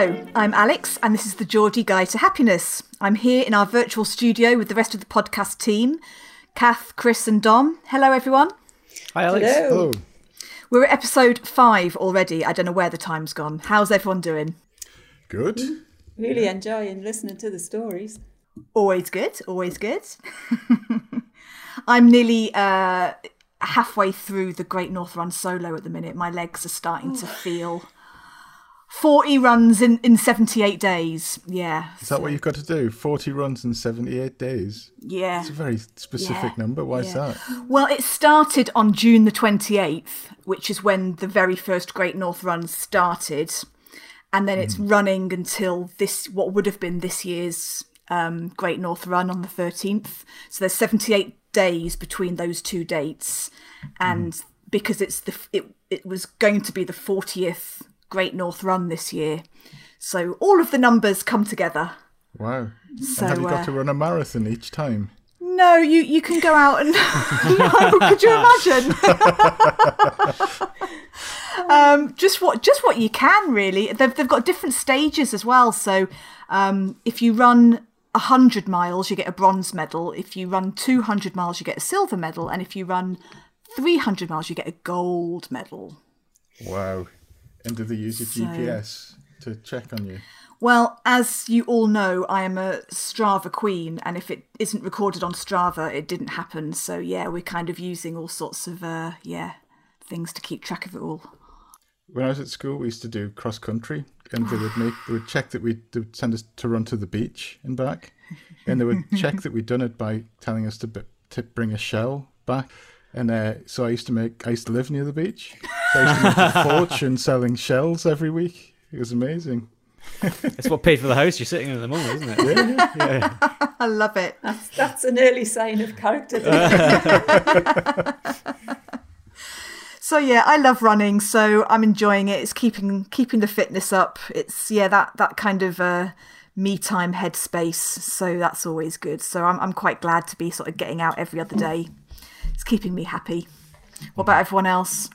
Hello, I'm Alex, and this is the Geordie Guide to Happiness. I'm here in our virtual studio with the rest of the podcast team Kath, Chris, and Dom. Hello, everyone. Hi, Alex. Hello. We're at episode five already. I don't know where the time's gone. How's everyone doing? Good. Really enjoying listening to the stories. Always good, always good. I'm nearly uh, halfway through the Great North Run solo at the minute. My legs are starting to feel 40 runs in, in 78 days. Yeah. Is that what you've got to do? 40 runs in 78 days? Yeah. It's a very specific Yeah. number. Why is that? Well, it started on June the 28th, which is when the very first Great North Run started. And then it's running until this, what would have been this year's um, Great North Run on the 13th. So there's 78 days between those two dates. And because it's the, it, it was going to be the 40th Great North Run this year. So all of the numbers come together. Wow. So, and have you got uh, to run a marathon each time? No, you, you can go out and no, could you imagine? um, just what just what you can really. They've they've got different stages as well. So um, if you run hundred miles, you get a bronze medal. If you run two hundred miles, you get a silver medal, and if you run three hundred miles, you get a gold medal. Wow. And do they use your So- GPS to check on you? Well, as you all know, I am a Strava queen, and if it isn't recorded on Strava, it didn't happen. So yeah, we're kind of using all sorts of uh, yeah things to keep track of it all. When I was at school, we used to do cross country, and they would make they would check that we would send us to run to the beach and back, and they would check that we'd done it by telling us to to bring a shell back. And uh, so I used to make I used to live near the beach. So I used to make a fortune selling shells every week. It was amazing. It's what paid for the house you're sitting in at the moment, isn't it? Yeah, Yeah. I love it. That's, that's an early sign of character. So yeah, I love running, so I'm enjoying it. It's keeping keeping the fitness up. It's yeah that that kind of uh, me time headspace. So that's always good. So I'm I'm quite glad to be sort of getting out every other day. It's keeping me happy. What about everyone else?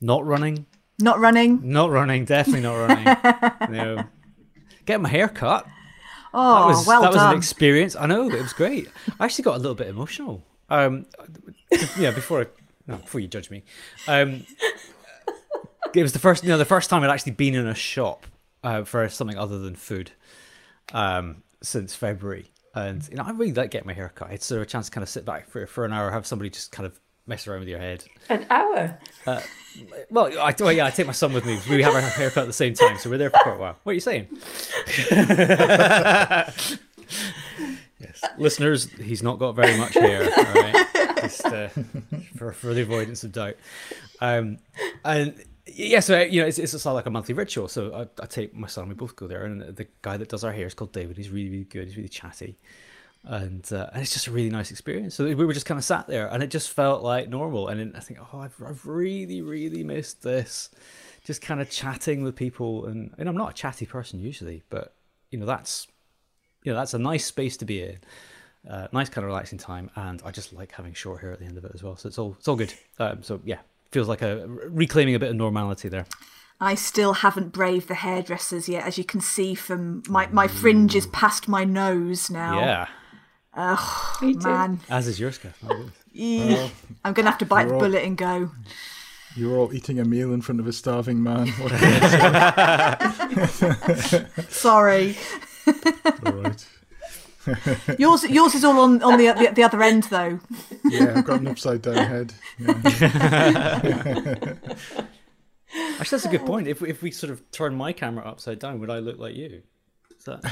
Not running. Not running? Not running. Definitely not running. no. Get my hair cut. Oh, That was well that was an experience. I know it was great. I actually got a little bit emotional. Um, yeah, before I, no, before you judge me, um, it was the first, you know, the first time I'd actually been in a shop uh, for something other than food um, since February, and you know, I really like getting my hair cut. It's sort of a chance to kind of sit back for for an hour, have somebody just kind of mess around with your head. An hour. Well, I, well, yeah, I take my son with me. We have our haircut at the same time, so we're there for quite a while. What are you saying? yes, listeners, he's not got very much hair. All right, just uh, for for the avoidance of doubt. Um, and yeah, so you know, it's it's like a monthly ritual. So I, I take my son, we both go there, and the guy that does our hair is called David. He's really really good. He's really chatty. And, uh, and it's just a really nice experience. So we were just kind of sat there, and it just felt like normal. And then I think, oh, I've, I've really, really missed this. Just kind of chatting with people, and, and I'm not a chatty person usually, but you know that's you know that's a nice space to be in, uh, nice kind of relaxing time, and I just like having short hair at the end of it as well. So it's all it's all good. Um, so yeah, feels like a reclaiming a bit of normality there. I still haven't braved the hairdressers yet, as you can see from my my fringe is past my nose now. Yeah, Me too. Man, as is yours, Kath. Oh, I'm gonna have to bite the all- bullet and go. You're all eating a meal in front of a starving man. Sorry. All right. Yours yours is all on on the the, the other end though. Yeah, I've got an upside down head. Yeah. Actually, that's a good point. If we, if we sort of turn my camera upside down, would I look like you? Is that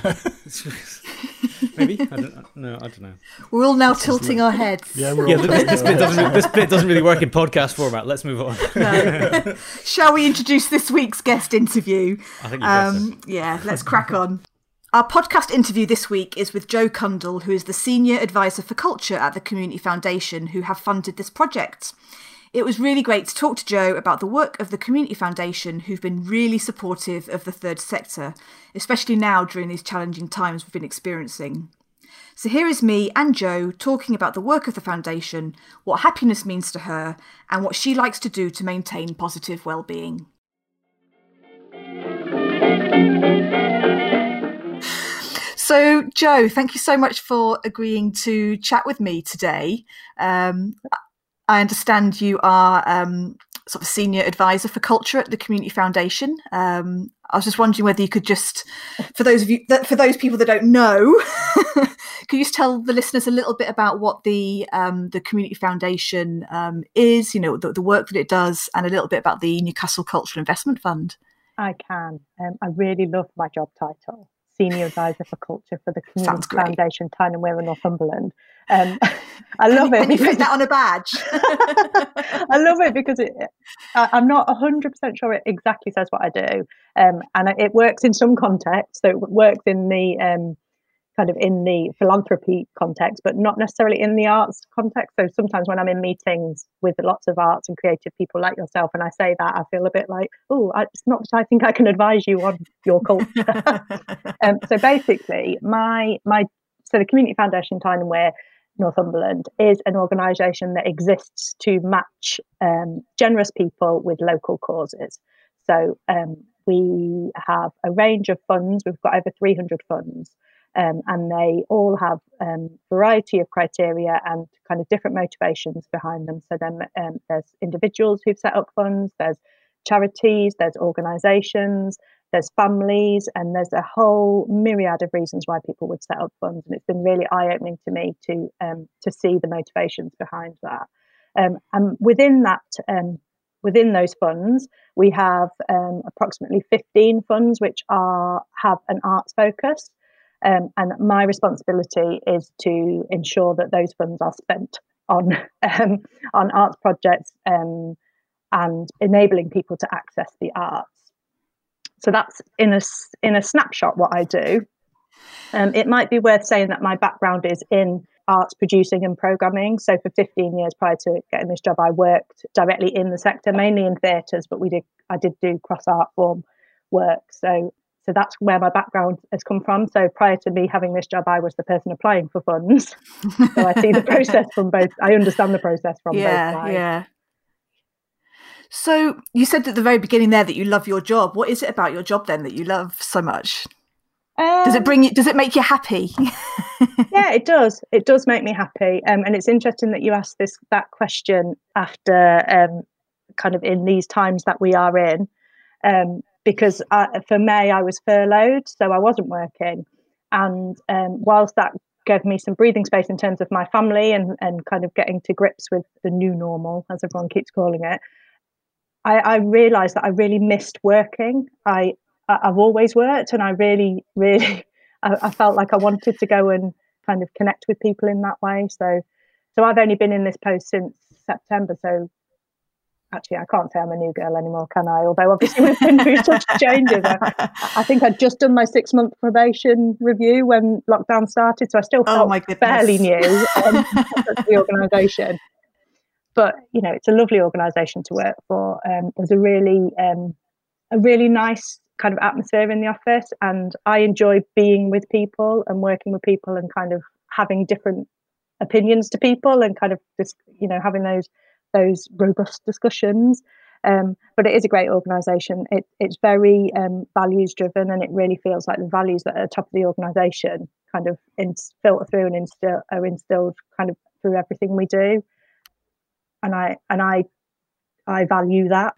maybe? I don't know. I don't know. We're all now tilting our heads. Yeah, we're Yeah, all this, this bit doesn't this bit doesn't really work in podcast format. Let's move on. No. Shall we introduce this week's guest interview? I think you. Um, yeah, let's crack on. Our podcast interview this week is with Jo Cundall, who is the Senior Advisor for Culture at the Community Foundation, who have funded this project. It was really great to talk to Jo about the work of the Community Foundation, who've been really supportive of the third sector, especially now during these challenging times we've been experiencing. So here is me and Jo talking about the work of the foundation, what happiness means to her, and what she likes to do to maintain positive well-being. So, Jo, thank you so much for agreeing to chat with me today. Um, I understand you are um, sort of senior advisor for culture at the Community Foundation. Um, I was just wondering whether you could just, for those of you, that, for those people that don't know, could you just tell the listeners a little bit about what the um, the Community Foundation um, is, you know, the, the, work that it does, and a little bit about the Newcastle Cultural Investment Fund? I can. Um, I really love my job title. Senior Advisor for Culture for the Community Foundation, Tyne and Wear, in Northumberland. Um, I love it. Can you put that on a badge? I love it because it, I, am not 100% sure it exactly says what I do. Um, and it works in some contexts. So it works in the um, kind of in the philanthropy context, but not necessarily in the arts context. So sometimes when I'm in meetings with lots of arts and creative people like yourself, and I say that, I feel a bit like, oh, it's not that I think I can advise you on your culture. um, so basically, my my so the Community Foundation Tyne and Wear Northumberland is an organisation that exists to match um, generous people with local causes. So um, we have a range of funds. We've got over 300 funds um, and they all have um, variety of criteria and kind of different motivations behind them. So then um, there's individuals who've set up funds, there's charities, there's organisations, there's families, and there's a whole myriad of reasons why people would set up funds. And it's been really eye-opening to me to um, to see the motivations behind that. Um, and within that um, within those funds, we have um, approximately 15 funds which are have an arts focus. Um, and my responsibility is to ensure that those funds are spent on um, on arts projects um, and enabling people to access the arts. So that's in a in a snapshot what I do. Um, it might be worth saying that my background is in arts producing and programming. So for 15 years prior to getting this job, I worked directly in the sector, mainly in theatres, but we did I did do cross art form work. So so that's where my background has come from. So prior to me having this job, I was the person applying for funds. so I see the process from both. I understand the process from yeah, both sides. Yeah. So you said at the very beginning there that you love your job. What is it about your job then that you love so much? Um, does it bring you? Does it make you happy? yeah, it does. It does make me happy. Um, and it's interesting that you asked this that question after um, kind of in these times that we are in. Um, because I, for May I was furloughed, so I wasn't working. And um, whilst that gave me some breathing space in terms of my family and, and kind of getting to grips with the new normal, as everyone keeps calling it, I, I realised that I really missed working. I I've always worked, and I really, really, I, I felt like I wanted to go and kind of connect with people in that way. So, so I've only been in this post since September. So actually I can't say I'm a new girl anymore, can I? Although obviously we've been through such changes. I, I, think I'd just done my six month probation review when lockdown started, so I still oh felt oh fairly new um, the organisation. But you know, it's a lovely organisation to work for. Um, there's a really um, a really nice kind of atmosphere in the office, and I enjoy being with people and working with people and kind of having different opinions to people and kind of just you know having those those robust discussions. Um, but it is a great organisation. It, it's very um, values driven, and it really feels like the values that are at the top of the organisation kind of filter through and instill, are instilled kind of through everything we do. And I and I I value that.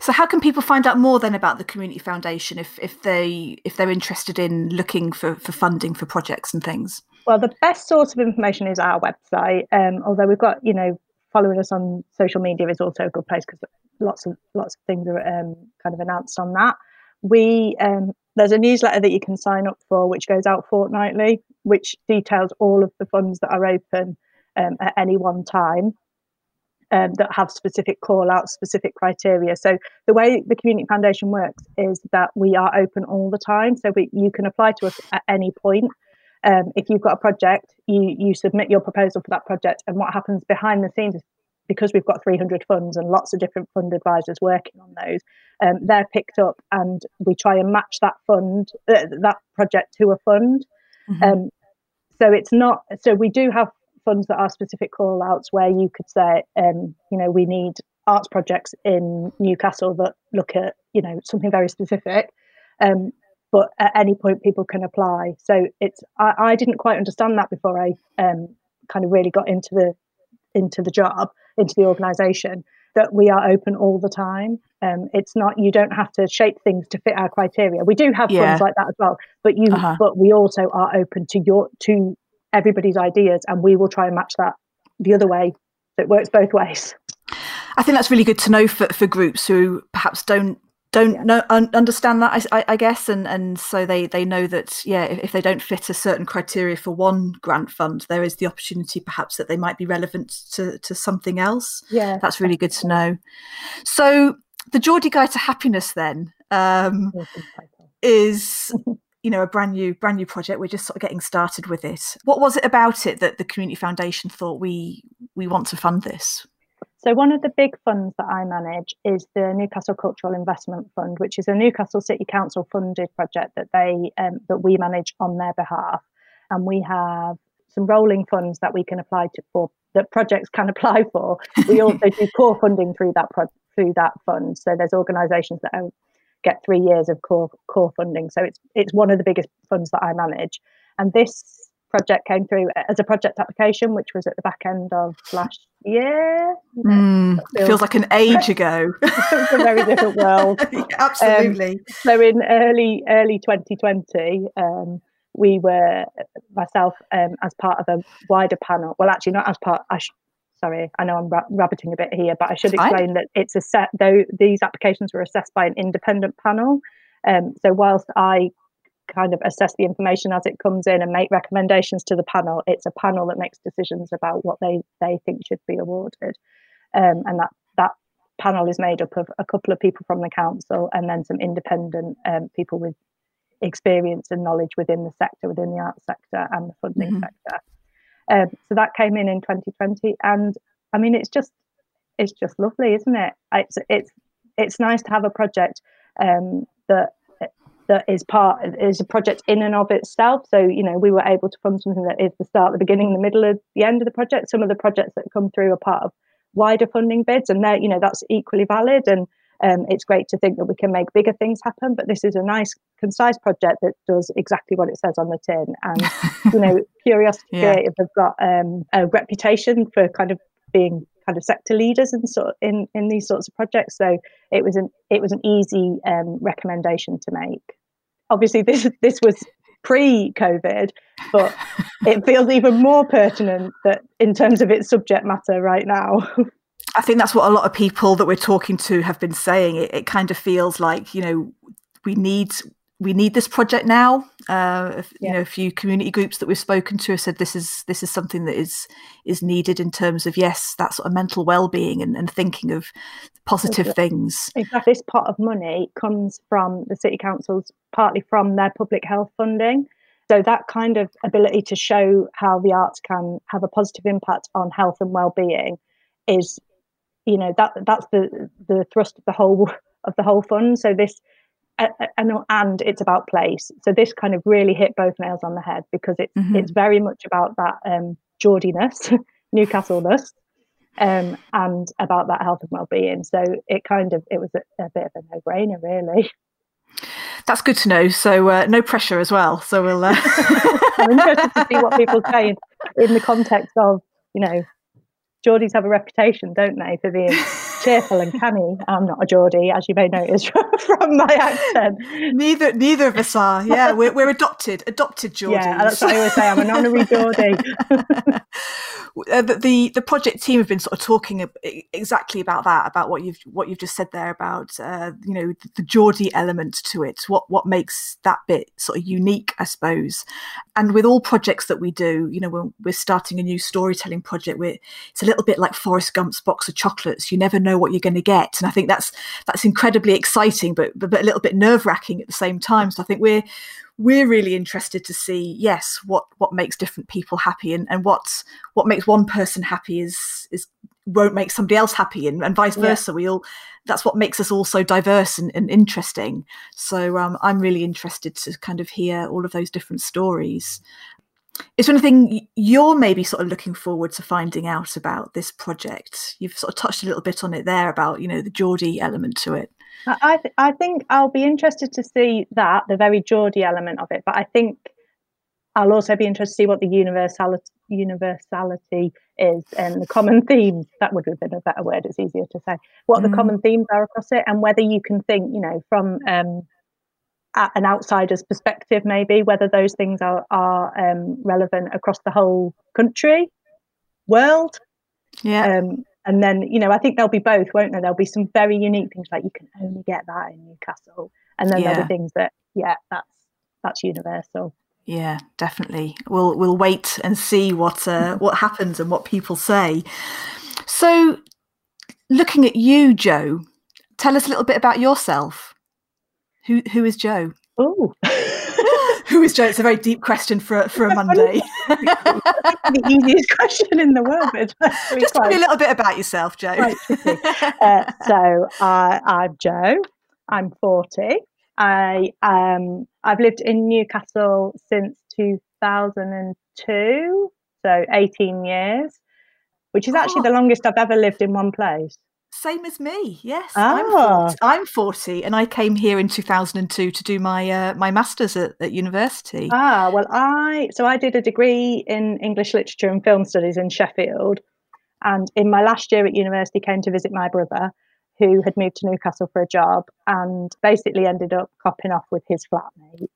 So, how can people find out more then about the Community Foundation if if they if they're interested in looking for for funding for projects and things? Well, the best source of information is our website. Um, although we've got you know following us on social media is also a good place because lots of lots of things are um, kind of announced on that. We um, there's a newsletter that you can sign up for, which goes out fortnightly, which details all of the funds that are open um, at any one time. Um, that have specific call outs, specific criteria. So the way the Community Foundation works is that we are open all the time. So we, you can apply to us at any point um, if you've got a project, you you submit your proposal for that project, and what happens behind the scenes is because we've got 300 funds and lots of different fund advisors working on those, um, they're picked up, and we try and match that fund uh, that project to a fund. Mm-hmm. Um, so it's not so we do have funds that are specific call outs where you could say, um, you know, we need arts projects in Newcastle that look at you know something very specific. Um, but at any point people can apply. So it's I, I didn't quite understand that before I um, kind of really got into the into the job, into the organisation. That we are open all the time. Um, it's not you don't have to shape things to fit our criteria. We do have Yeah. funds like that as well, but you Uh-huh. but we also are open to your to everybody's ideas, and we will try and match that the other way. So it works both ways. I think that's really good to know for, for groups who perhaps don't don't know un, understand that I, I, I guess and and so they they know that yeah if, if they don't fit a certain criteria for one grant fund there is the opportunity perhaps that they might be relevant to to something else. Yeah, that's really good to know. So the Geordie Guide to Happiness then um, is you know a brand new brand new project. We're just sort of getting started with it. What was it about it that the community foundation thought we we want to fund this So one of the big funds that I manage is the Newcastle Cultural Investment Fund, which is a Newcastle City Council funded project that they um, that we manage on their behalf, and we have some rolling funds that we can apply to for that projects can apply for. We also do core funding through that pro- through that fund. So there's organisations that are, get three years of core core funding. So it's it's one of the biggest funds that I manage, and this project came through as a project application, which was at the back end of last year. Mm, it feels- feels like an age ago. it's a very different world. Absolutely. So in early early 2020, um, we were myself um, as part of a wider panel. Well, actually, not as part. I sh- sorry, I know I'm ra- rabbiting a bit here, but I should explain that it's a set. Though these applications were assessed by an independent panel. Um, so whilst I kind of assess the information as it comes in and make recommendations to the panel, it's a panel that makes decisions about what they they think should be awarded, um, and that that panel is made up of a couple of people from the council and then some independent um, people with experience and knowledge within the sector, within the arts sector and the funding Mhm. sector. Um, so that came in in 2020, and I mean, it's just it's just lovely, isn't it? It's it's it's nice to have a project um, that that is part is a project in and of itself. So you know, we were able to fund something that is the start, the beginning, the middle, of the end of the project. Some of the projects that come through are part of wider funding bids, and they're you know that's equally valid. And um, it's great to think that we can make bigger things happen. But this is a nice, concise project that does exactly what it says on the tin. And you know, Curiosity Yeah. Creative have got um, a reputation for kind of being kind of sector leaders in sort in in these sorts of projects. So it was an it was an easy um, recommendation to make. Obviously, this this was pre-COVID, but it feels even more pertinent that in terms of its subject matter right now. I think that's what a lot of people that we're talking to have been saying. It, it kind of feels like you know we need we need this project now. Uh, if- You know, a few community groups that we've spoken to have said this is this is something that is is needed in terms of yes, that sort of mental well being and, and thinking of positive Exactly. things. Exactly. This pot of money comes from the city councils, partly from their public health funding. So that kind of ability to show how the arts can have a positive impact on health and well-being is, you know, that that's the the thrust of the whole of the whole fund. So this. And, and it's about place. So this kind of really hit both nails on the head because it's Mhm. it's very much about that um, Geordiness, Newcastle-ness, um, and about that health and well-being. So it kind of it was a, a bit of a no-brainer, really. That's good to know. So uh, no pressure as well. So we'll. Uh... I'm interested to see what people say in, in the context of you know, Geordies have a reputation, don't they, for being cheerful and canny. I'm not a Geordie, as you may notice from my accent. neither neither of us are. Yeah, we're we're adopted adopted Geordies. Yeah, that's what I always say. I'm an honorary Geordie. uh, the, the the project team have been sort of talking exactly about that, about what you've what you've just said there about uh, you know the, the Geordie element to it, what what makes that bit sort of unique, I suppose. And with all projects that we do, you know, when we're starting a new storytelling project, we're, it's a little bit like Forrest Gump's box of chocolates. You never know what you're going to get, and I think that's that's incredibly exciting, but but, but a little bit nerve wracking at the same time. So I think we're we're really interested to see yes what what makes different people happy and and what what makes one person happy is is won't make somebody else happy and, and vice Yeah. versa we all that's what makes us all so diverse and, and interesting so um, i'm really interested to kind of hear all of those different stories is there anything you're maybe sort of looking forward to finding out about this project you've sort of touched a little bit on it there about you know the geordie element to it I th- I think I'll be interested to see that the very Geordie element of it, but I think I'll also be interested to see what the universality universality is and the common themes. That would have been a better word. It's easier to say what mm. the common themes are across it, and whether you can think, you know, from um, an outsider's perspective, maybe whether those things are are um, relevant across the whole country, world. Yeah. Um, and then, you know, I think there'll be both, won't there? There'll be some very unique things like you can only get that in Newcastle, and then yeah. there'll be things that, yeah, that's that's universal. Yeah, definitely. We'll we'll wait and see what uh, what happens and what people say. So, looking at you, Jo, tell us a little bit about yourself. Who who is Jo? Oh. who is Jo? It's a very deep question for for a Monday. the easiest question in the world. Just tell me a little bit about yourself, Jo. uh, so uh, I'm Jo. I'm forty. I um I've lived in Newcastle since 2002, so 18 years, which is actually oh. the longest I've ever lived in one place. Same as me, yes. Ah. I'm, 40, I'm 40 and I came here in 2002 to do my uh, my masters at, at university. Ah, well, I so I did a degree in English literature and film studies in Sheffield, and in my last year at university, came to visit my brother, who had moved to Newcastle for a job and basically ended up copping off with his flatmate,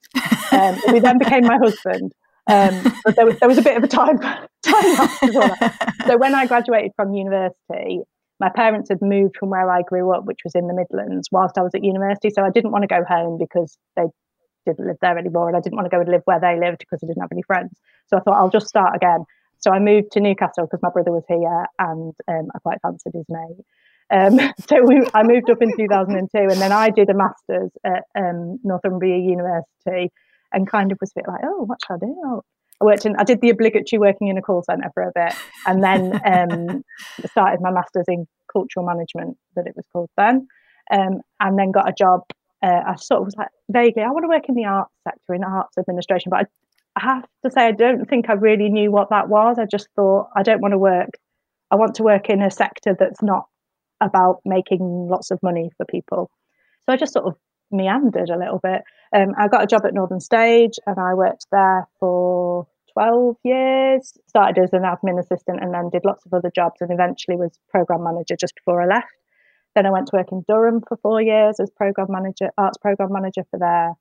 um, who then became my husband. Um, but there was, there was a bit of a time time after that. So when I graduated from university, my parents had moved from where I grew up, which was in the Midlands, whilst I was at university. So I didn't want to go home because they didn't live there anymore, and I didn't want to go and live where they lived because I didn't have any friends. So I thought I'll just start again. So I moved to Newcastle because my brother was here, and um, I quite fancied his mate. Um, so we, I moved up in 2002, and then I did a master's at um, Northumbria University, and kind of was a bit like, oh, what should I do? I worked in, I did the obligatory working in a call centre for a bit, and then um, started my master's in cultural management, that it was called then, um, and then got a job. Uh, I sort of was like vaguely, I want to work in the arts sector, in arts administration, but I, I have to say, I don't think I really knew what that was. I just thought I don't want to work. I want to work in a sector that's not about making lots of money for people. So I just sort of meandered a little bit. Um, I got a job at Northern Stage and I worked there for 12 years. Started as an admin assistant and then did lots of other jobs and eventually was program manager just before I left. Then I went to work in Durham for four years as program manager, arts program manager for there.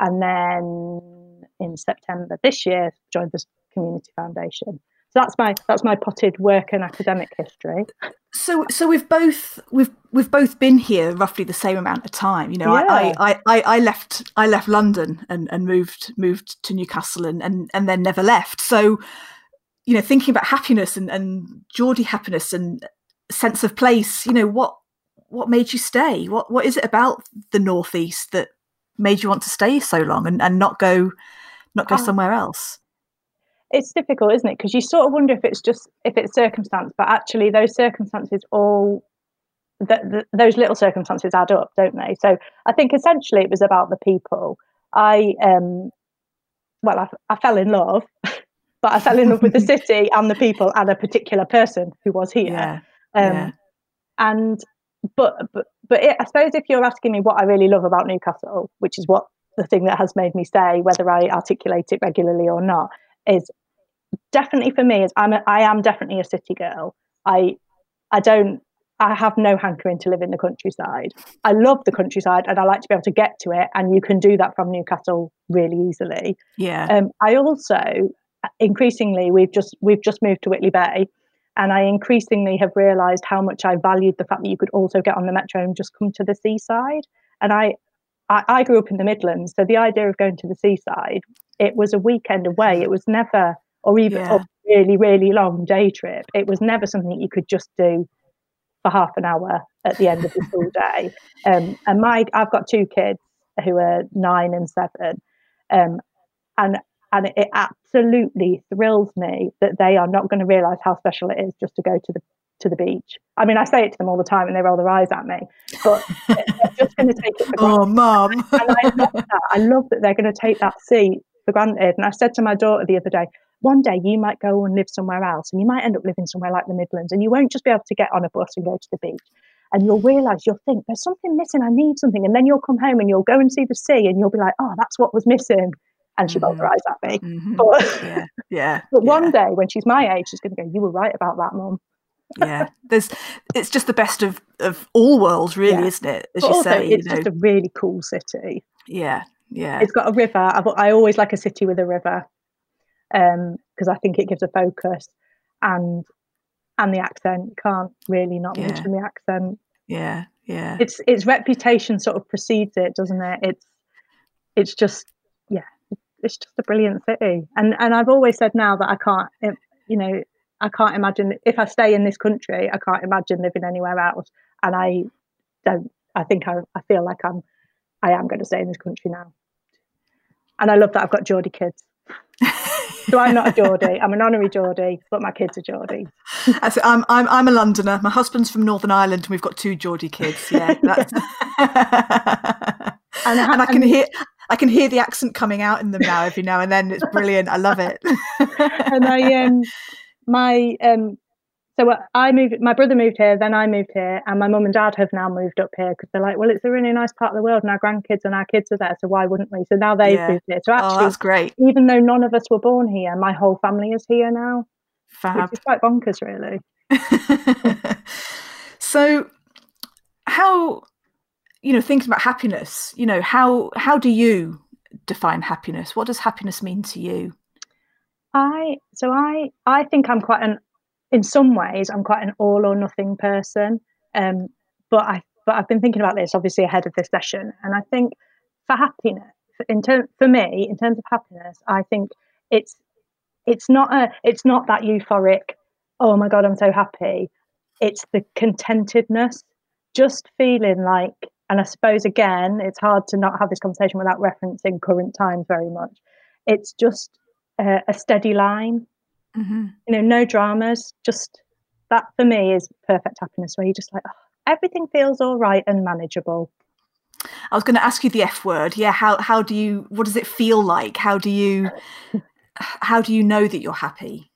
And then in September this year, joined the Community Foundation that's my that's my potted work and academic history. So so we've both we've we've both been here roughly the same amount of time. You know, yeah. I, I, I, I left I left London and, and moved moved to Newcastle and, and, and then never left. So, you know, thinking about happiness and, and Geordie happiness and sense of place, you know, what what made you stay? What what is it about the northeast that made you want to stay so long and, and not go not go oh. somewhere else? It's difficult, isn't it? Because you sort of wonder if it's just if it's circumstance, but actually those circumstances all that those little circumstances add up, don't they? So I think essentially it was about the people. I um, well, I, I fell in love, but I fell in love with the city and the people and a particular person who was here. Yeah. Um, yeah. And but but but it, I suppose if you're asking me what I really love about Newcastle, which is what the thing that has made me stay, whether I articulate it regularly or not, is definitely for me is I'm a, I am definitely a city girl. I I don't I have no hankering to live in the countryside. I love the countryside and I like to be able to get to it and you can do that from Newcastle really easily. Yeah. Um, I also increasingly we've just we've just moved to Whitley Bay and I increasingly have realized how much I valued the fact that you could also get on the metro and just come to the seaside. And I I, I grew up in the Midlands, so the idea of going to the seaside, it was a weekend away. It was never, or even yeah. a really, really long day trip. It was never something you could just do for half an hour at the end of the school day. Um, and my, I've got two kids who are nine and seven, um, and and it absolutely thrills me that they are not going to realise how special it is just to go to the to the beach. I mean, I say it to them all the time and they roll their eyes at me, but they're just going to take it for oh, granted. Oh, mum. and I love that. I love that they're going to take that seat for granted. And I said to my daughter the other day, one day you might go and live somewhere else and you might end up living somewhere like the Midlands and you won't just be able to get on a bus and go to the beach. and you'll realize you'll think there's something missing i need something. And then you'll come home and you'll go and see the sea and you'll be like oh that's what was missing. And she rolled her eyes at me Mhm. but, Yeah, yeah. but yeah. one day when she's my age she's going to go you were right about that mum. Yeah. There's it's just the best of of all worlds really Yeah. isn't it? As but you also say you it's know. just a really cool city. Yeah. Yeah. It's got a river. I've, i always like a city with a river um because i think it gives a focus and and the accent can't really not Yeah. mention the accent. Yeah yeah. Its its reputation sort of precedes it doesn't it? It's it's just yeah it's just a brilliant city. And and i've always said now that i can't im- you know i can't imagine if i stay in this country i can't imagine living anywhere else. And i don't i think i, I feel like i'm i am going to stay in this country now. And i love that i've got geordie kids so i'm not a geordie i'm an honorary geordie but my kids are geordie I'm I'm I'm a Londoner. My husband's from Northern Ireland, and we've got two Geordie kids. Yeah, that's... And I and I can hear I can hear the accent coming out in them now every now and then. It's brilliant. I love it. and I um my um so uh, I moved my brother moved here then I moved here and my mum and dad have now moved up here because they're like well it's a really nice part of the world and our grandkids and our kids are there so why wouldn't we so now they've Yeah. moved here so oh, actually that's great. even though none of us were born here my whole family is here now Fab. which is quite bonkers really so, how you know thinking about happiness? You know how how do you define happiness? What does happiness mean to you? I so I I think I'm quite an in some ways I'm quite an all or nothing person. Um, but I but I've been thinking about this obviously ahead of this session, and I think for happiness, in term for me, in terms of happiness, I think it's it's not a it's not that euphoric. Oh my god, I'm so happy. It's the contentedness, just feeling like, and I suppose again, it's hard to not have this conversation without referencing current times very much. It's just uh, a steady line Mm-hmm. you know no dramas just that for me is perfect happiness where you're just like oh, everything feels all right and manageable I was going to ask you the F word. Yeah, how how do you? What does it feel like? How do you? How do you know that you're happy?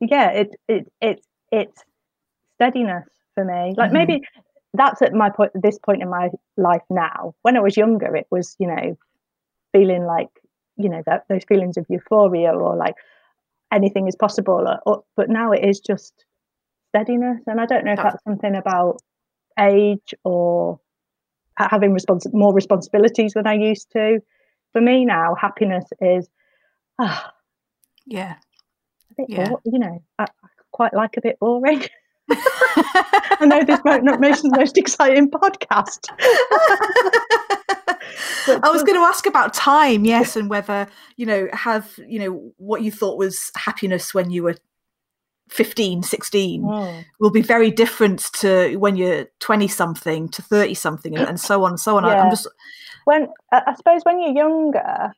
yeah it it it it's steadiness for me like Mhm. maybe that's at my point this point in my life now when i was younger it was you know feeling like you know that those feelings of euphoria or like anything is possible or, or, but now it is just steadiness and i don't know if That's- something about age or having respons- more responsibilities than i used to for me now happiness is ah, Yeah. a bit Yeah. you know I, I quite like a bit boring I know this might not make the most exciting podcast. I was going to ask about time, yes, and whether you know have you know what you thought was happiness when you were 15, 16 Mm. will be very different to when you're 20 something to 30 something and, and so on and so on. I, Yeah. I'm just When I I suppose when you're younger,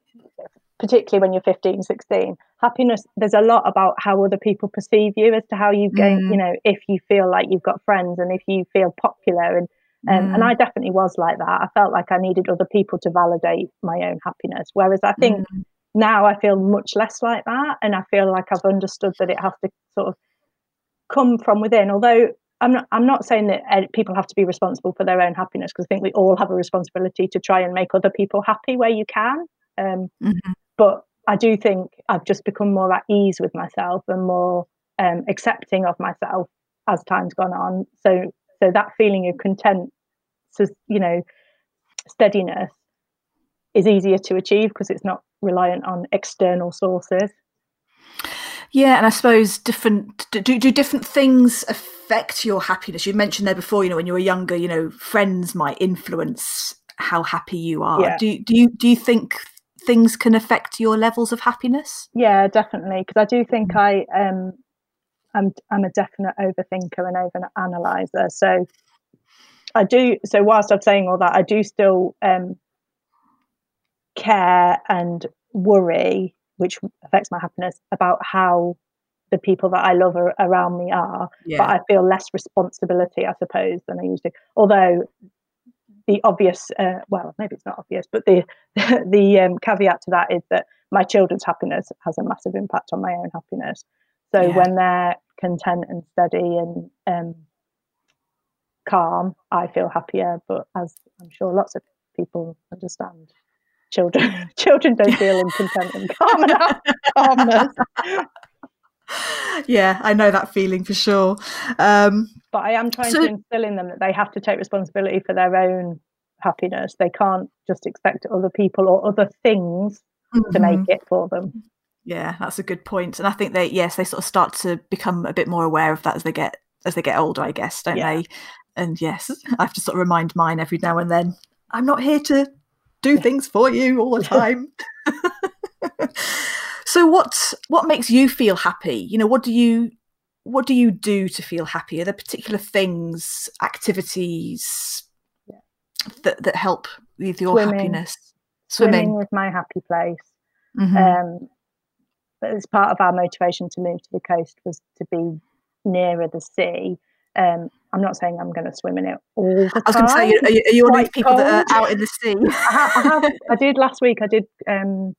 particularly when you're 15, 16, happiness there's a lot about how other people perceive you as to how you gain, Mm. you know, if you feel like you've got friends and if you feel popular and um, and Mm. I definitely was like that. I felt like I needed other people to validate my own happiness. Whereas I think Mm. now I feel much less like that, and I feel like I've understood that it has to sort of come from within. Although I'm not, I'm not saying that uh, people have to be responsible for their own happiness because I think we all have a responsibility to try and make other people happy where you can. Um, Mhm. But I do think I've just become more at ease with myself and more um, accepting of myself as time's gone on. So, so that feeling of content, so you know, steadiness is easier to achieve because it's not reliant on external sources. Yeah, and I suppose different do do different things affect your happiness? You mentioned there before, you know, when you were younger, you know, friends might influence how happy you are. Yeah. Do do you do you think things can affect your levels of happiness? Yeah, definitely. Because I do think I um, I'm I'm a definite overthinker and over analyzer. So I do. So whilst I'm saying all that, I do still um, care and worry, which affects my happiness about how the people that I love are, around me are. But I feel less responsibility, I suppose, than I used to. Although the obvious, uh, well, maybe it's not obvious, but the the um, caveat to that is that my children's happiness has a massive impact on my own happiness. So Yeah. when they're content and steady and um, calm, I feel happier. But as I'm sure lots of people understand, children children don't feel in content and calm enough, calmness. Yeah, I know that feeling for sure. Um, But I am trying So- to instill in them that they have to take responsibility for their own happiness. They can't just expect other people or other things to mhm. make it for them. Yeah, that's a good point. And I think they yes, they sort of start to become a bit more aware of that as they get as they get older, I guess, don't Yeah. they? And yes, I have to sort of remind mine every now and then. I'm not here to do things for you all the time. so what what makes you feel happy? You know, what do you what do you do to feel happy? Are there particular things, activities Yeah. that, that help with your Swimming. happiness? Swimming Swimming. is my happy place. Mhm. Um, but as part of our motivation to move to the coast was to be nearer the sea. Um, I'm not saying I'm going to swim in it all the I was going to time. say, are you, are you one of these people that are out in the sea? I, I have. I did last week. I did, um,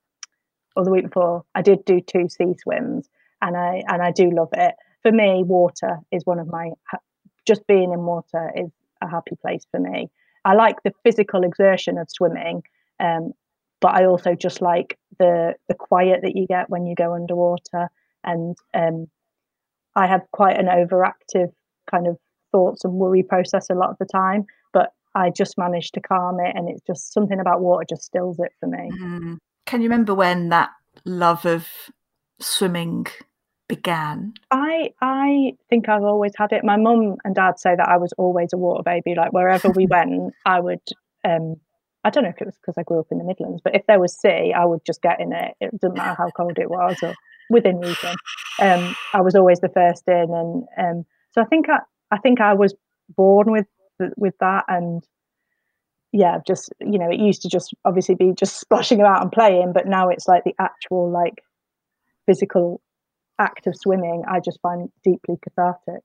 or the week before. I did do two sea swims, and I and I do love it. For me, water is one of my. Just being in water is a happy place for me. I like the physical exertion of swimming, um, but I also just like the the quiet that you get when you go underwater. And um, I have quite an overactive kind of thoughts and worry process a lot of the time, but I just managed to calm it, and it's just something about water just stills it for me. Mm. Can you remember when that love of swimming began? I I think I've always had it. My mum and dad say that I was always a water baby. Like wherever we went, I would. Um, I don't know if it was because I grew up in the Midlands, but if there was sea, I would just get in it. It didn't matter how cold it was or within reason. Um, I was always the first in, and um, so I think I I think I was born with with that, and yeah, just you know, it used to just obviously be just splashing about and playing, but now it's like the actual like physical act of swimming. I just find deeply cathartic.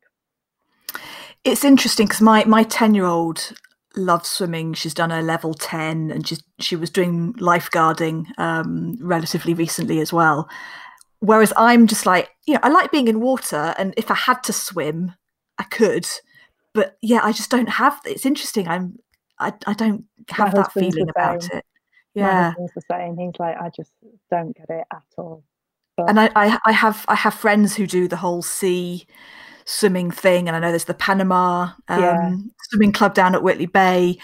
It's interesting because my my ten year old loves swimming. She's done her level ten, and she's she was doing lifeguarding um, relatively recently as well. Whereas I'm just like, you know, I like being in water, and if I had to swim, I could. But yeah, I just don't have. It's interesting. I'm. I, I don't have that feeling about it. My Yeah. husband's the same. He's like, I just don't get it at all. and I, I I have I have friends who do the whole sea swimming thing, and I know there's the Panama um, Yeah. swimming club down at Whitley Bay.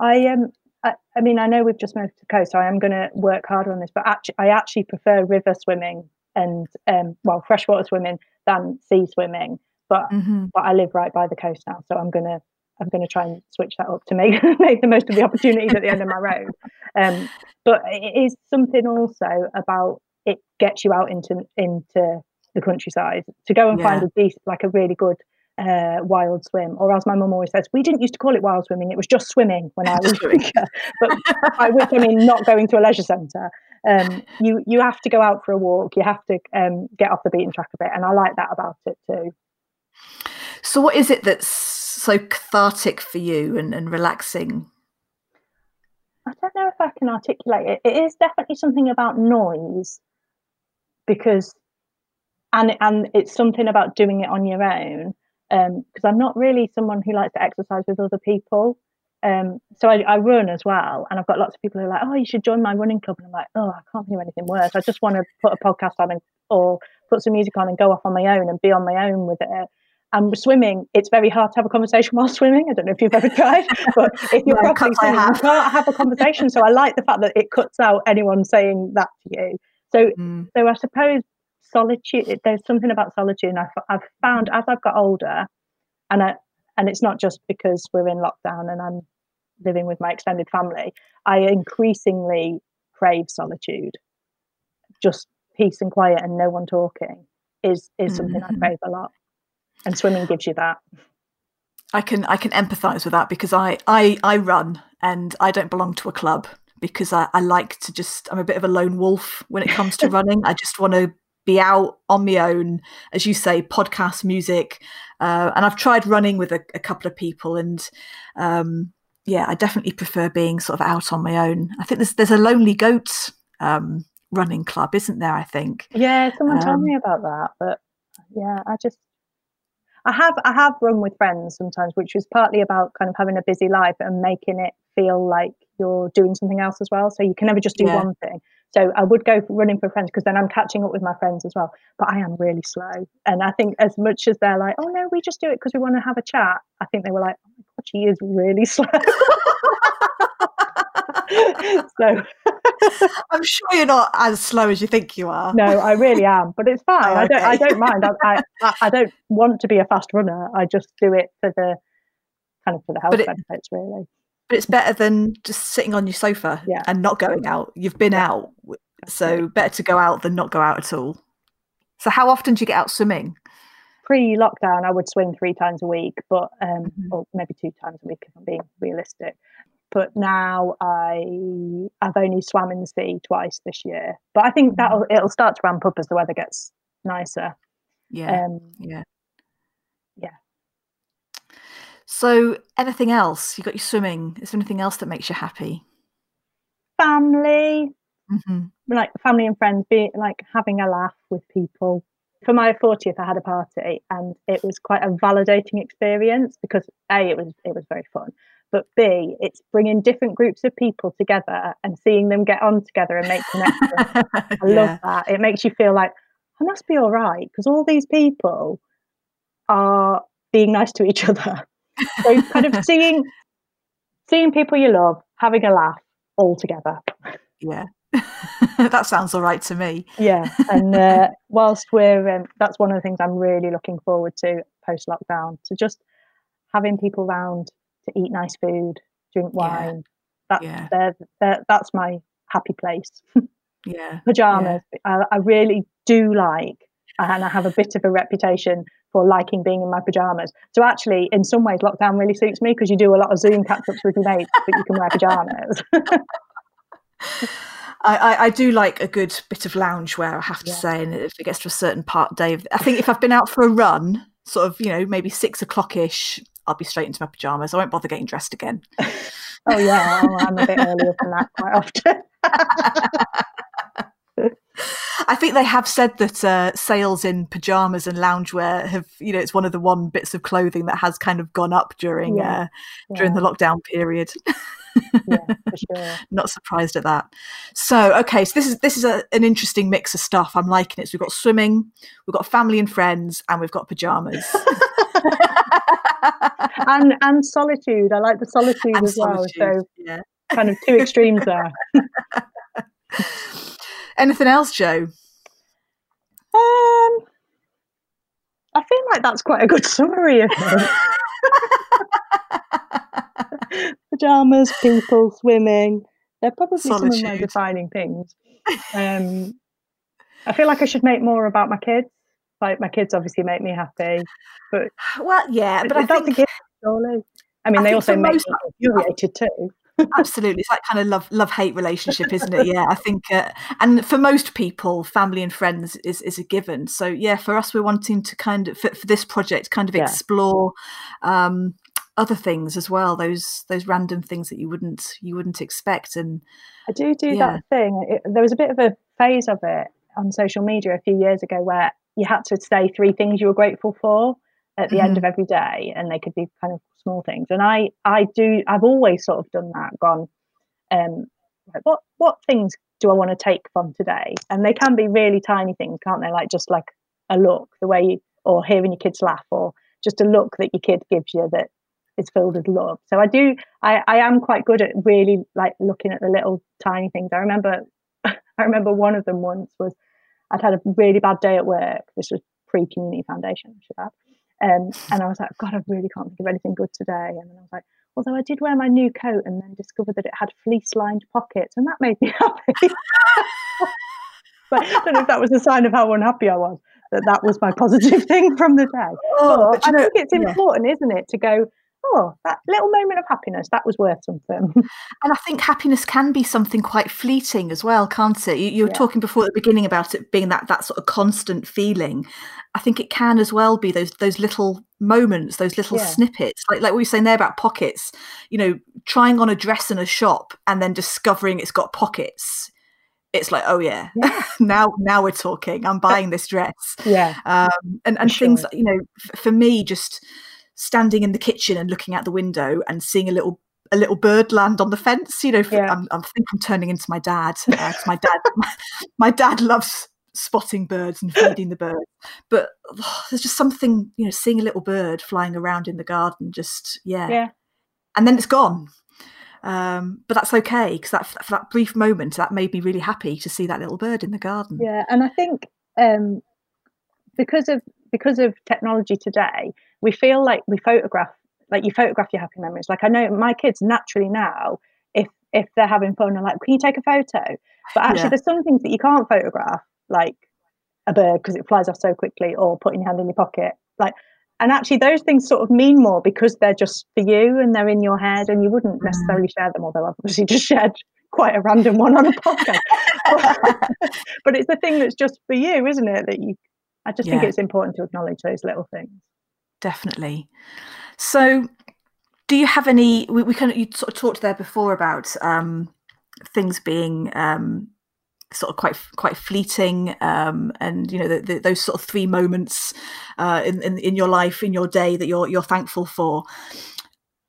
I um I, I mean I know we've just moved to the coast, so I am going to work harder on this. But actually, I actually prefer river swimming and um well freshwater swimming than sea swimming. But Mhm. but I live right by the coast now, so I'm gonna I'm gonna try and switch that up to make make the most of the opportunities at the end of my road. Um, but it is something also about it gets you out into into the countryside to go and find a decent like a really good uh, wild swim, or as my mum always says, we didn't used to call it wild swimming; it was just swimming when I was younger. But by which I mean not going to a leisure centre. Um, you you have to go out for a walk. You have to um, get off the beaten track a bit, and I like that about it too. So, what is it that's so cathartic for you and, and relaxing? I don't know if I can articulate it. It is definitely something about noise because, and and it's something about doing it on your own. Because I'm not really someone who likes to exercise with other people. Um, so I, I run as well, and I've got lots of people who are like, "Oh, you should join my running club," and I'm like, "Oh, I can't of anything worse. I just want to put a podcast on and, or put some music on and go off on my own and be on my own with it." And swimming, it's very hard to have a conversation while swimming. I don't know if you've ever tried, but if you're No, properly swimming, you can't have a conversation. So I like the fact that it cuts out anyone saying that to you. So, Mm. so I suppose solitude. There's something about solitude. And I've, I've found as I've got older, and I, and it's not just because we're in lockdown and I'm living with my extended family. I increasingly crave solitude. Just peace and quiet and no one talking is is something I Mhm. crave a lot. And swimming gives you that. I can I can empathise with that because I, I I run and I don't belong to a club because I, I like to just I'm a bit of a lone wolf when it comes to running. I just want to be out on my own, as you say, podcast music. Uh, and I've tried running with a, a couple of people, and um, yeah, I definitely prefer being sort of out on my own. I think there's there's a lonely goat um, running club, isn't there? I think. Yeah, someone told Um, me about that, but yeah, I just I have I have run with friends sometimes, which was partly about kind of having a busy life and making it feel like you're doing something else as well. So you can never just do Yeah. one thing. So I would go for running for friends because then I'm catching up with my friends as well. But I am really slow, and I think as much as they're like, "Oh no, we just do it because we want to have a chat," I think they were like, "Oh my god, she is really slow." so I'm sure you're not as slow as you think you are. no, I really am, but it's fine. Oh, I don't. I don't mind. I, I I don't want to be a fast runner. I just do it for the kind of for the health it- benefits, really. But it's better than just sitting on your sofa Yeah. and not going out. You've been Yeah. out, so better to go out than not go out at all. So, how often do you get out swimming? Pre-lockdown, I would swim three times a week, but um, Mhm. or maybe two times a week if I'm being realistic. But now I I've only swam in the sea twice this year. But I think that'll it'll start to ramp up as the weather gets nicer. Yeah, Um, yeah, yeah. So, anything else? You got your swimming. Is there anything else that makes you happy? family, hmm like family and friends, be like having a laugh with people. For my 40th, I had a party, and it was quite a validating experience because a it was it was very fun, but b it's bringing different groups of people together and seeing them get on together and make connections. I love that. It makes you feel like I must be all right because all these people are being nice to each other. So kind of seeing seeing people you love having a laugh all together. yeah. that sounds all right to me. Yeah, and uh, whilst we're um, that's one of the things I'm really looking forward to post lockdown. To just having people round to eat nice food, drink Yeah. wine. That Yeah. they're, they're, that's my happy place. Yeah. Pajamas. I, I really do like, and I have a bit of a reputation for liking being in my pajamas. So actually, in some ways, lockdown really suits me because you do a lot of Zoom catch-ups with your mates, but you can wear pajamas. I, I, I do like a good bit of loungewear, I have to Yeah. say. And if it gets to a certain part day, I think if I've been out for a run, sort of, you know, maybe six o'clock ish, I'll be straight into my pajamas. I won't bother getting dressed again. oh yeah, I'm a bit earlier than that quite often. I think they have said that uh, sales in pajamas and loungewear have, you know, it's one of the one bits of clothing that has kind of gone up during Yeah. uh, during the lockdown period. yeah, for sure. Not surprised at that. So, okay, so this is this is a, an interesting mix of stuff. I'm liking it. So we've got swimming, we've got family and friends, and we've got pajamas. and and solitude. I like the solitude and as well. So yeah. kind of two extremes there. Anything else, Jo? Um, I feel like that's quite a good summary of it. Pajamas, people, swimming. They're probably some of my defining things. Um, I feel like I should make more about my kids. Like my kids obviously make me happy, but Well, yeah, but I think surely. I mean, I they also make me infuriated too. Absolutely it's that kind of love love hate relationship isn't it yeah i think uh, and for most people family and friends is is a given so yeah for us we're wanting to kind of for, for this project kind of Yeah. explore um other things as well those those random things that you wouldn't you wouldn't expect and I do do Yeah. that thing. It, there was a bit of a phase of it on social media a few years ago where you had to say three things you were grateful for at the end of every day, and they could be kind of small things. And I, I do, I've always sort of done that. Gone, um, like, what, what things do I want to take from today? And they can be really tiny things, can't they? Like just like a look, the way you, or hearing your kids laugh, or just a look that your kid gives you that is filled with love. So I do, I, I am quite good at really like looking at the little tiny things. I remember, I remember one of them once was I'd had a really bad day at work. This was pre community foundation, I should add. Um, and I was like, God, I really can't think of anything good today. And then I was like, although I did wear my new coat and then discovered that it had fleece lined pockets, and that made me happy. but I don't know if that was a sign of how unhappy I was. That that was my positive thing from the day. oh, But I think it's yeah. important, isn't it, to go, oh, that little moment of happiness, that was worth something. And I think happiness can be something quite fleeting as well, can't it? You, you were Yeah. talking before at the beginning about it being that that sort of constant feeling. I think it can as well be those those little moments, those little Yeah. snippets, like like we were saying there about pockets. You know, trying on a dress in a shop and then discovering it's got pockets it's like, oh yeah, now now we're talking. I'm buying this dress. Yeah. Um, and and things you know, f- for me, just standing in the kitchen and looking out the window and seeing a little a little bird land on the fence. You know, f- Yeah. I'm, I think I'm turning into my dad. Uh, my dad, my dad loves spotting birds and feeding the birds. But oh, there's just something, you know, seeing a little bird flying around in the garden. Just yeah, Yeah. and then it's gone. Um, but that's okay because that for that brief moment that made me really happy to see that little bird in the garden. Yeah, and I think um, because of because of technology today, we feel like we photograph like you photograph your happy memories. Like I know my kids naturally now, if if they're having fun, are like, "Can you take a photo?" But actually, Yeah. there's some things that you can't photograph, like a bird because it flies off so quickly, or putting your hand in your pocket, like. And actually, those things sort of mean more because they're just for you and they're in your head, and you wouldn't mm. necessarily share them. Although I've obviously just shared quite a random one on a podcast, but, but it's the thing that's just for you, isn't it? That you, I just think it's important to acknowledge those little things. Definitely. So, do you have any? We, we kind of you sort of talked there before about um, things being um, sort of quite quite fleeting, um, and you know the, the, those sort of three moments uh, in, in in your life in your day that you're you're thankful for.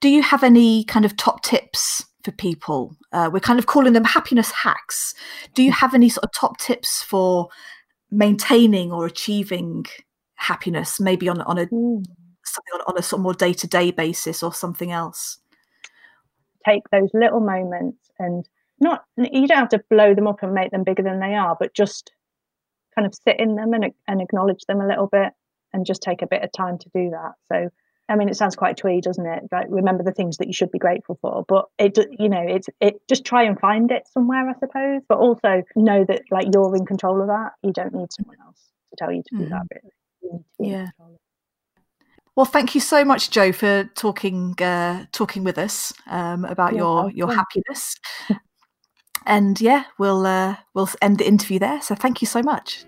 Do you have any kind of top tips for people? Uh, we're kind of calling them happiness hacks. Do you have any sort of top tips for maintaining or achieving happiness, maybe on on a something on, on a sort of more day to day basis or something else. Take those little moments and not you don't have to blow them up and make them bigger than they are, but just kind of sit in them and and acknowledge them a little bit and just take a bit of time to do that. So I mean, it sounds quite twee, doesn't it? Like remember the things that you should be grateful for, but it, you know, it's it. Just try and find it somewhere, I suppose. But also know that like you're in control of that. You don't need someone else to tell you to do that. Mm. Really, you need to be Yeah. In control. Of Well, thank you so much, Jo, for talking uh, talking with us um, about You're your your welcome. happiness. and yeah, we'll uh, we'll end the interview there. So thank you so much.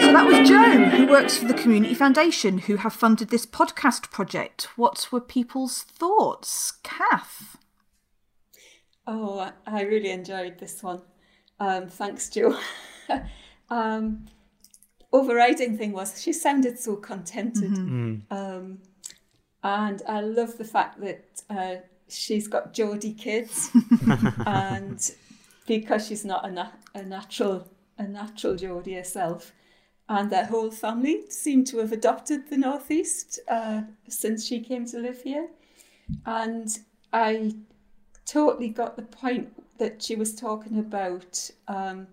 So that was Jo, who works for the Community Foundation, who have funded this podcast project. What were people's thoughts, Kath? Oh, I- I really enjoyed this one. Um, thanks, Jo. um, overriding thing was she sounded so contented. Um, and I love the fact that uh, she's got Geordie kids, and because she's not a, na- a natural a natural Geordie herself, and their whole family seem to have adopted the Northeast uh, since she came to live here, and I totally got the point that she was talking about um,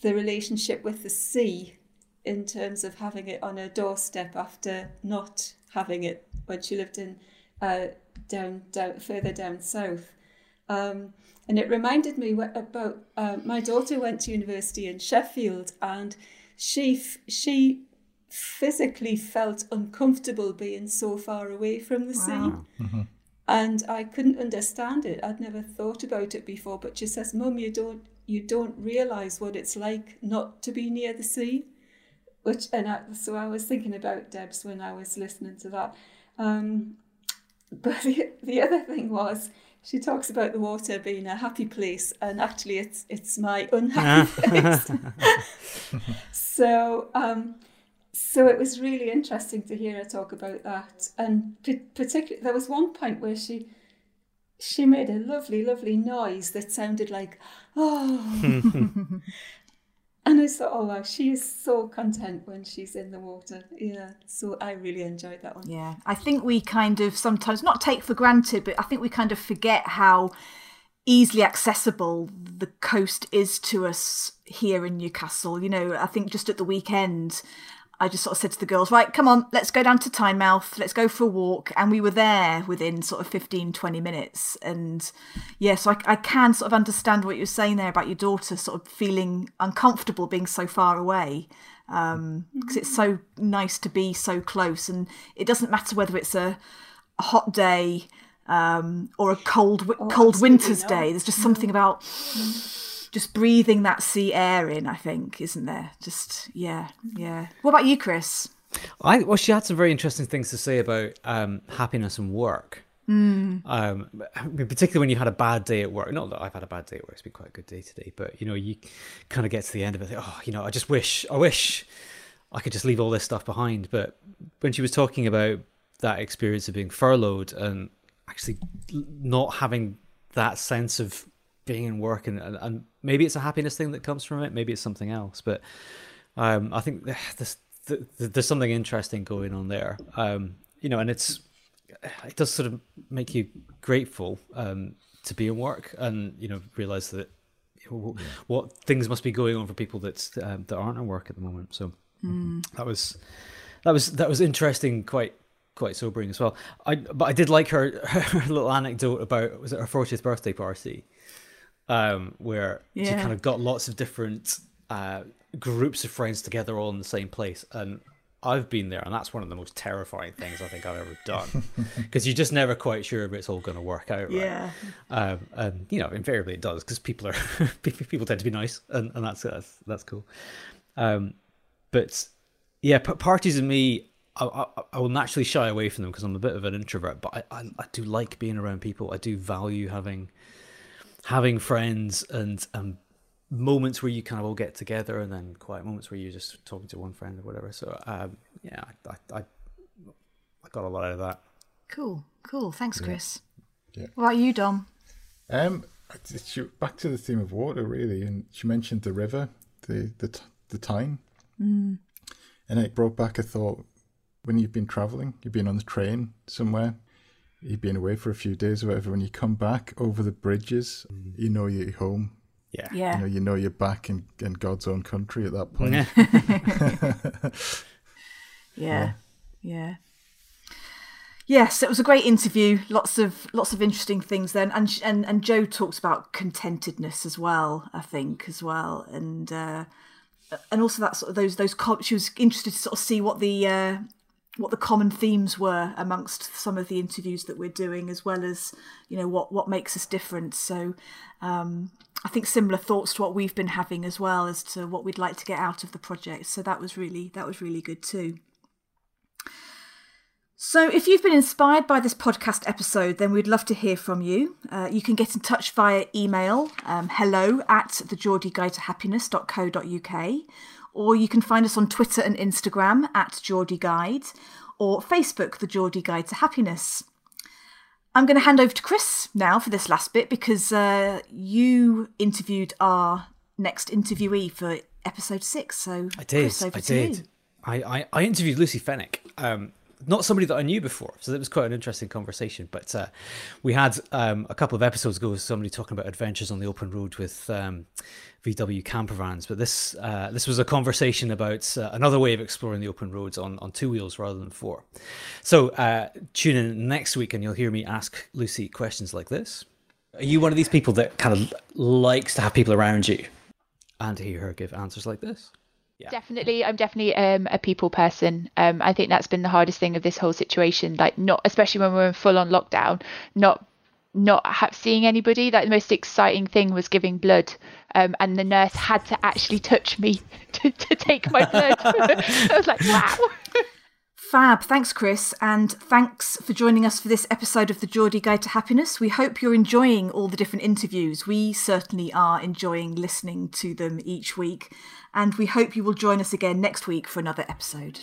the relationship with the sea in terms of having it on her doorstep after not having it when she lived in uh, down down further down south. Um, and it reminded me about uh, my daughter went to university in Sheffield, and she f- she physically felt uncomfortable being so far away from the sea. And I couldn't understand it. I'd never thought about it before. But she says, "Mum, you don't you don't realise what it's like not to be near the sea." Which and I, so I was thinking about Debs when I was listening to that. Um, but the, the other thing was she talks about the water being a happy place, and actually it's it's my unhappy place. so um, so it was really interesting to hear her talk about that, and p- particularly there was one point where she she made a lovely, lovely noise that sounded like oh. And I thought, oh wow, she is so content when she's in the water. Yeah, so I really enjoyed that one. Yeah, I think we kind of sometimes not take for granted, but I think we kind of forget how easily accessible the coast is to us here in Newcastle. You know, I think just at the weekend, I just sort of said to the girls, right, come on, let's go down to Tynemouth, let's go for a walk. And we were there within sort of 15, 20 minutes. And yeah, so I, I can sort of understand what you're saying there about your daughter sort of feeling uncomfortable being so far away because it's so nice to be so close. And it doesn't matter whether it's a, a hot day um, or a cold, wi- cold winter's not. day. There's just something about just breathing that sea air in, I think, isn't there? Just, yeah, yeah. What about you, Chris? I well, she had some very interesting things to say about um, happiness and work. Mm. Um, particularly when you had a bad day at work. Not that I've had a bad day at work; it's been quite a good day today. But you know, you kind of get to the end of it. Think, oh, you know, I just wish, I wish I could just leave all this stuff behind. But when she was talking about that experience of being furloughed and actually not having that sense of being in work and, and, and maybe it's a happiness thing that comes from it maybe it's something else but um, i think there's, there's something interesting going on there. Um, you know and it's it does sort of make you grateful um, to be in work and you know realize that what things must be going on for people that um, that aren't at work at the moment. So mm. that was that was that was interesting quite quite sobering as well. I but I did like her her little anecdote about was it her 40th birthday party, um, where yeah. she kind of got lots of different uh, groups of friends together all in the same place, and I've been there, and that's one of the most terrifying things I think I've ever done because you're just never quite sure if it's all going to work out. Right? Yeah, um, and you know, invariably it does because people are people tend to be nice, and, and that's that's that's cool. Um, but yeah, parties and me I, I, I, will naturally shy away from them because I'm a bit of an introvert, but I, I, I, do like being around people. I do value having having friends and and moments where you kind of all get together, and then quiet moments where you're just talking to one friend or whatever. So um, yeah, I, I, I got a lot out of that. Cool, cool. Thanks, Chris. Yeah. yeah. What about you, Dom? Um, back to the theme of water, really, and she mentioned the river, the the the Tyne, mm. and it brought back a thought when you've been traveling, you've been on the train somewhere, you've been away for a few days or whatever, when you come back over the bridges, mm. you know you're home. Yeah. yeah. You know, you know you're back in, in God's own country at that point. Yeah. yeah. yeah. Yes, it was a great interview. Lots of lots of interesting things then, and and and Jo talks about contentedness as well. I think as well, and uh, and also that sort of those those she was interested to sort of see what the uh, what the common themes were amongst some of the interviews that we're doing, as well as you know what what makes us different. So um, I think similar thoughts to what we've been having as well as to what we'd like to get out of the project. So that was really that was really good too. So, if you've been inspired by this podcast episode, then we'd love to hear from you. Uh, you can get in touch via email um, hello at thegeordieguidetohappiness.co.uk or you can find us on Twitter and Instagram at Geordie Guide, or Facebook, The Geordie Guide to Happiness. I'm going to hand over to Chris now for this last bit because uh, you interviewed our next interviewee for episode six. So I did. Chris, I did. I, I, I, interviewed Lucy Fenwick. Um, not somebody that I knew before, so that was quite an interesting conversation. But uh, we had um, a couple of episodes ago with somebody talking about adventures on the open road with um, VW campervans. But this uh, this was a conversation about uh, another way of exploring the open roads on, on two wheels rather than four. So uh, tune in next week, and you'll hear me ask Lucy questions like this. Are you one of these people that kind of likes to have people around you and hear her give answers like this? Yeah. Definitely, I'm definitely um, a people person. Um, I think that's been the hardest thing of this whole situation. Like, not especially when we're in full on lockdown, not not ha- seeing anybody. Like the most exciting thing was giving blood, um, and the nurse had to actually touch me to, to take my blood. I was like, wow. Fab. Thanks, Chris. And thanks for joining us for this episode of the Geordie Guide to Happiness. We hope you're enjoying all the different interviews. We certainly are enjoying listening to them each week and we hope you will join us again next week for another episode.